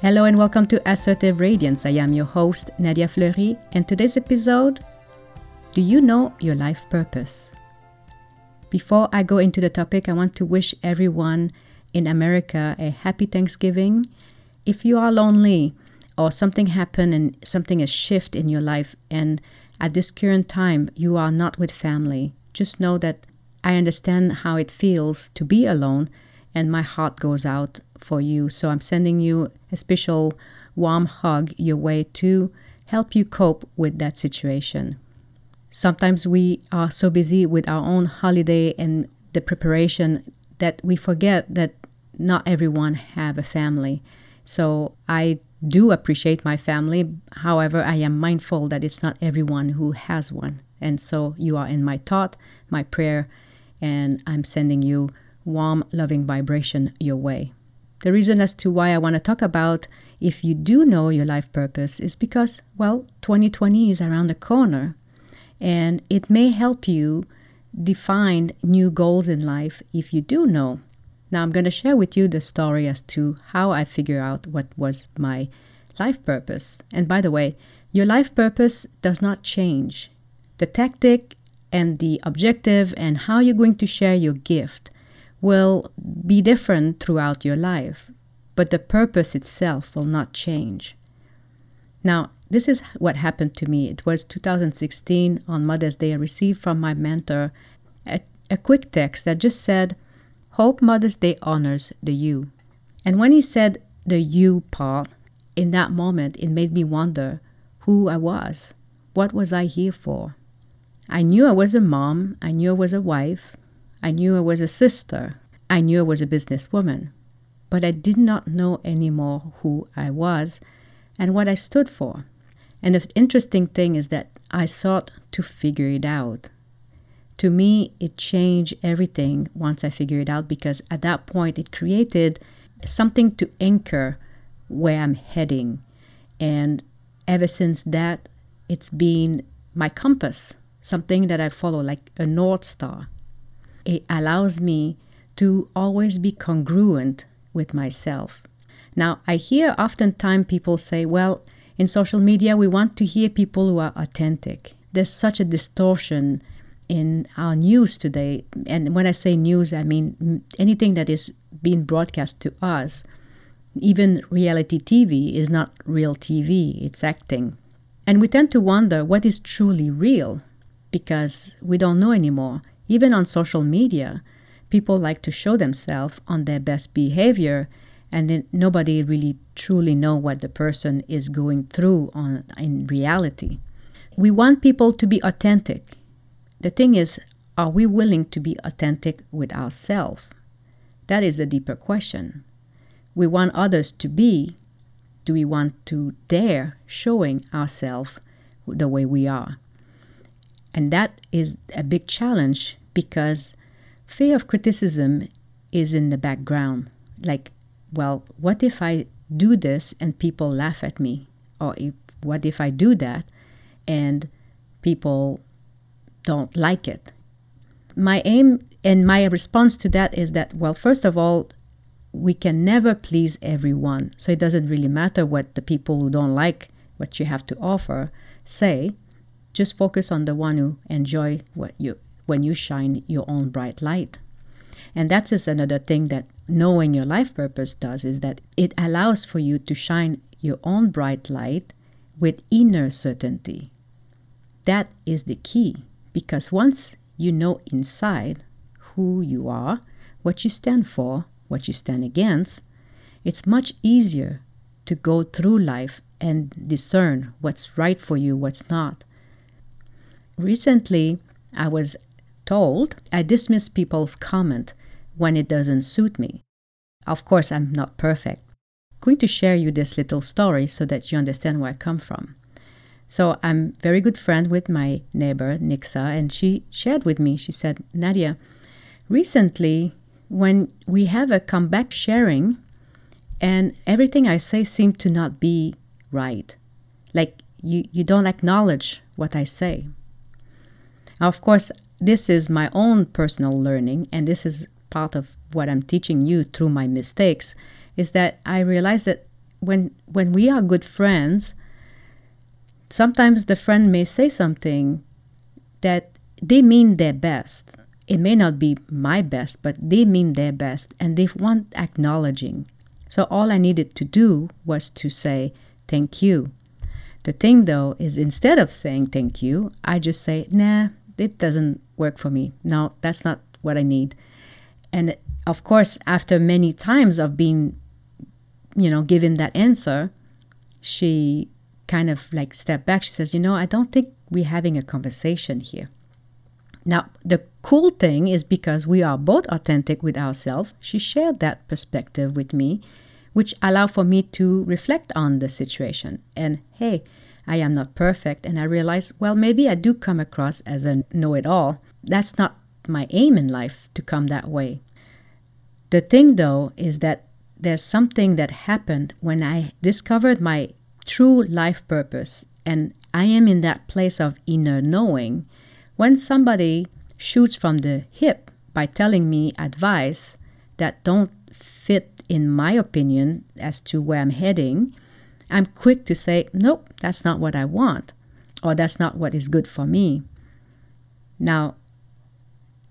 Hello and welcome to Assertive Radiance. I am your host, Nadia Fleury, and today's episode Do you know your life purpose? Before I go into the topic, I want to wish everyone in America a happy Thanksgiving. If you are lonely or something happened and something has shifted in your life, and at this current time you are not with family, just know that I understand how it feels to be alone, and my heart goes out for you. So I'm sending you a special warm hug your way to help you cope with that situation. Sometimes we are so busy with our own holiday and the preparation that we forget that not everyone have a family. So I do appreciate my family. However, I am mindful that it's not everyone who has one. And so you are in my thought, my prayer, and I'm sending you warm, loving vibration your way. The reason as to why I want to talk about if you do know your life purpose is because, well, 2020 is around the corner and it may help you define new goals in life if you do know. Now, I'm going to share with you the story as to how I figure out what was my life purpose. And by the way, your life purpose does not change. The tactic and the objective and how you're going to share your gift will be different throughout your life, but the purpose itself will not change. Now, this is what happened to me. It was 2016 on Mother's Day. I received from my mentor a, a quick text that just said, Hope Mother's Day honors the you. And when he said the you part, in that moment, it made me wonder who I was. What was I here for? I knew I was a mom, I knew I was a wife, I knew I was a sister, I knew I was a businesswoman, but I did not know anymore who I was and what I stood for. And the interesting thing is that I sought to figure it out. To me, it changed everything once I figured it out because at that point it created something to anchor where I'm heading. And ever since that, it's been my compass, something that I follow like a North Star. It allows me to always be congruent with myself. Now, I hear oftentimes people say, well, in social media, we want to hear people who are authentic. There's such a distortion in our news today. And when I say news, I mean anything that is being broadcast to us. Even reality TV is not real TV, it's acting. And we tend to wonder what is truly real because we don't know anymore. Even on social media, people like to show themselves on their best behavior and then nobody really truly know what the person is going through on in reality. We want people to be authentic. The thing is are we willing to be authentic with ourselves? That is a deeper question. We want others to be. Do we want to dare showing ourselves the way we are? And that is a big challenge because fear of criticism is in the background like well, what if I do this and people laugh at me? Or if, what if I do that and people don't like it? My aim and my response to that is that, well, first of all, we can never please everyone. So it doesn't really matter what the people who don't like what you have to offer say. Just focus on the one who enjoy what you when you shine your own bright light. And that is just another thing that knowing your life purpose does is that it allows for you to shine your own bright light with inner certainty. That is the key because once you know inside who you are, what you stand for, what you stand against, it's much easier to go through life and discern what's right for you, what's not. Recently, I was told I dismiss people's comment when it doesn't suit me. Of course, I'm not perfect. I'm going to share you this little story so that you understand where I come from. So I'm very good friend with my neighbor Nixa, and she shared with me. She said, Nadia, recently when we have a comeback sharing, and everything I say seemed to not be right, like you you don't acknowledge what I say. Now, of course, this is my own personal learning, and this is part of what I'm teaching you through my mistakes is that I realized that when when we are good friends, sometimes the friend may say something that they mean their best. It may not be my best, but they mean their best and they want acknowledging. So all I needed to do was to say thank you. The thing though is instead of saying thank you, I just say, nah, it doesn't work for me. No, that's not what I need. And of course, after many times of being, you know, given that answer, she kind of like stepped back. She says, you know, I don't think we're having a conversation here. Now, the cool thing is because we are both authentic with ourselves, she shared that perspective with me, which allowed for me to reflect on the situation. And hey, I am not perfect. And I realized, well, maybe I do come across as a know it all. That's not my aim in life to come that way. The thing, though, is that there's something that happened when I discovered my true life purpose and I am in that place of inner knowing when somebody shoots from the hip by telling me advice that don't fit in my opinion as to where I'm heading, I'm quick to say, nope, that's not what I want, or that's not what is good for me. Now,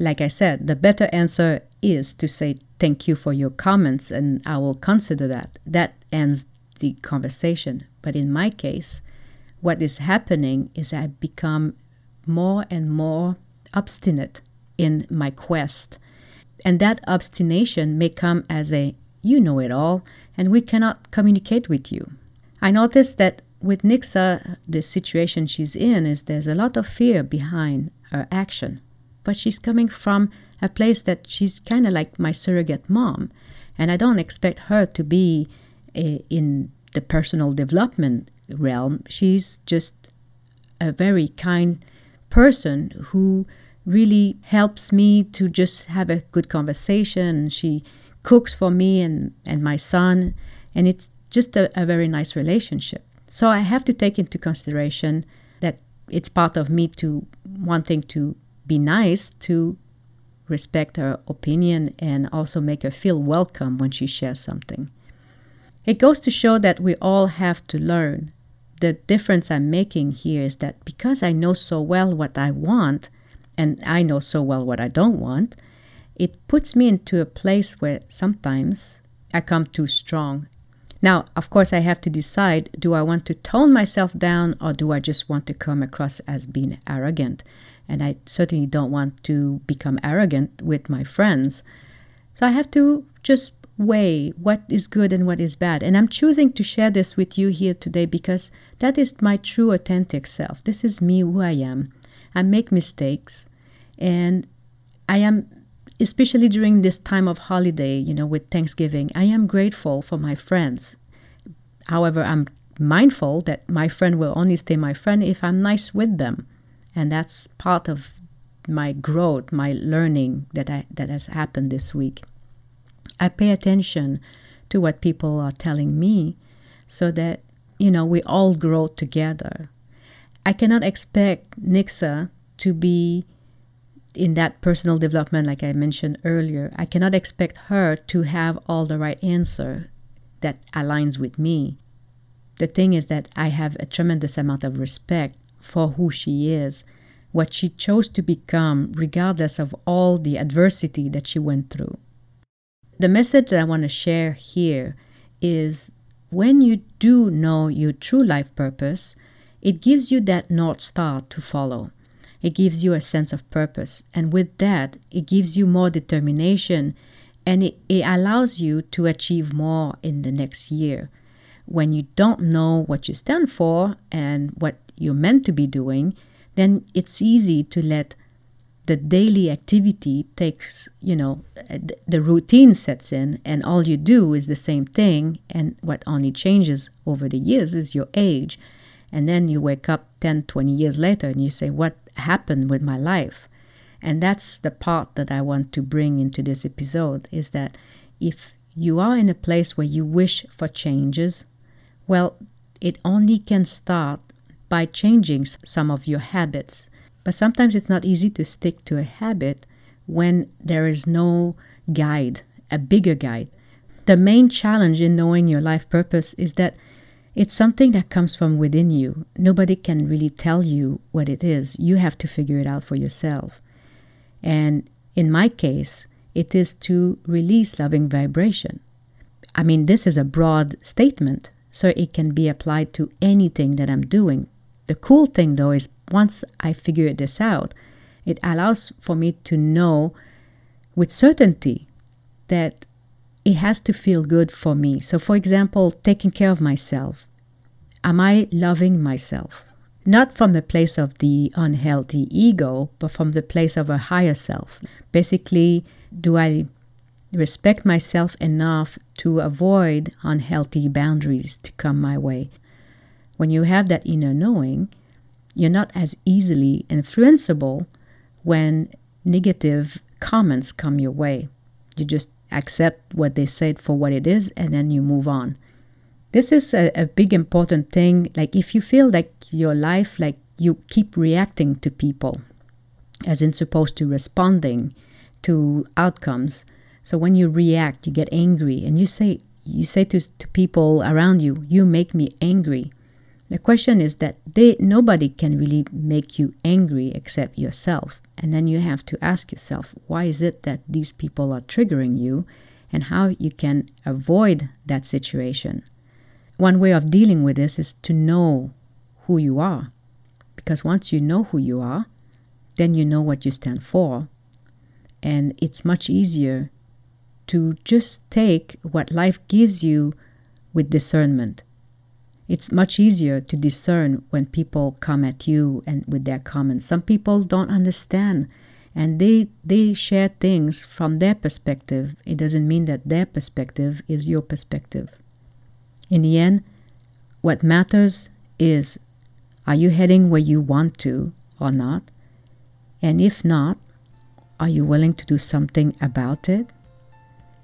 like I said, the better answer is to say thank you for your comments and I will consider that. That ends the conversation. But in my case, what is happening is I become more and more obstinate in my quest. And that obstination may come as a you know it all, and we cannot communicate with you. I noticed that with Nixa, the situation she's in is there's a lot of fear behind her action. But she's coming from a place that she's kind of like my surrogate mom. And I don't expect her to be a, eh, in the personal development realm. She's just a very kind person who really helps me to just have a good conversation. She cooks for me and, and my son, and it's just a, a very nice relationship. So I have to take into consideration that it's part of me to wanting to be nice to respect her opinion and also make her feel welcome when she shares something. It goes to show that we all have to learn the difference I'm making here is that because I know so well what I want, and I know so well what I don't want, it puts me into a place where sometimes I come too strong. Now, of course, I have to decide do I want to tone myself down or do I just want to come across as being arrogant? And I certainly don't want to become arrogant with my friends. So I have to just weigh what is good and what is bad. And I'm choosing to share this with you here today because that is my true authentic self. This is me, who I am. I make mistakes. And I am, especially during this time of holiday, you know, with Thanksgiving, I am grateful for my friends. However, I'm mindful that my friend will only stay my friend if I'm nice with them. And that's part of my growth, my learning that I that has happened this week. I pay attention to what people are telling me so that, you know, we all grow together. I cannot expect Nixa to be in that personal development, like I mentioned earlier. I cannot expect her to have all the right answer that aligns with me. The thing is that I have a tremendous amount of respect for who she is, what she chose to become, regardless of all the adversity that she went through the message that I want to share here is when you do know your true life purpose, it gives you that North Star to follow. It gives you a sense of purpose. And with that, it gives you more determination and it, it allows you to achieve more in the next year. When you don't know what you stand for and what you're meant to be doing, then it's easy to let the daily activity takes, you know, the routine sets in, and all you do is the same thing. And what only changes over the years is your age. And then you wake up 10, 20 years later and you say, What happened with my life? And that's the part that I want to bring into this episode is that if you are in a place where you wish for changes, well, it only can start by changing some of your habits but sometimes it's not easy to stick to a habit when there is no guide, a bigger guide. the main challenge in knowing your life purpose is that it's something that comes from within you. Nobody can really tell you what it is. You have to figure it out for yourself. And in my case, it is to release loving vibration. I mean, this is a broad statement, so it can be applied to anything that I'm doing. The cool thing, though, is once I figure this out, it allows for me to know with certainty that it has to feel good for me. So, for example, taking care of myself. Am I loving myself? Not from the place of the unhealthy ego, but from the place of a higher self. Basically, do I respect myself enough to avoid unhealthy boundaries to come my way? When you have that inner knowing, you're not as easily influenceable when negative comments come your way. You just accept what they said for what it is and then you move on. This is a, a big important thing. Like if you feel like your life, like you keep reacting to people, as in supposed to responding to outcomes. So when you react, you get angry and you say you say to, to people around you, you make me angry. The question is that they nobody can really make you angry except yourself. And then you have to ask yourself, why is it that these people are triggering you and how you can avoid that situation. One way of dealing with this is to know who you are. Because once you know who you are, then you know what you stand for. And it's much easier to just take what life gives you with discernment it's much easier to discern when people come at you and with their comments. Some people don't understand and they they share things from their perspective. It doesn't mean that their perspective is your perspective. In the end, what matters is are you heading where you want to or not? And if not, are you willing to do something about it?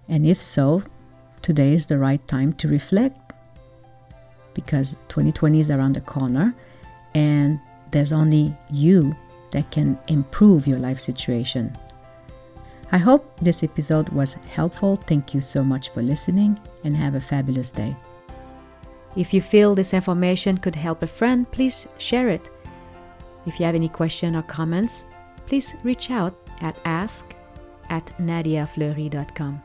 And if so, today is the right time to reflect because 2020 is around the corner and there's only you that can improve your life situation. I hope this episode was helpful. Thank you so much for listening and have a fabulous day. If you feel this information could help a friend, please share it. If you have any question or comments, please reach out at ask at nadiafleury.com.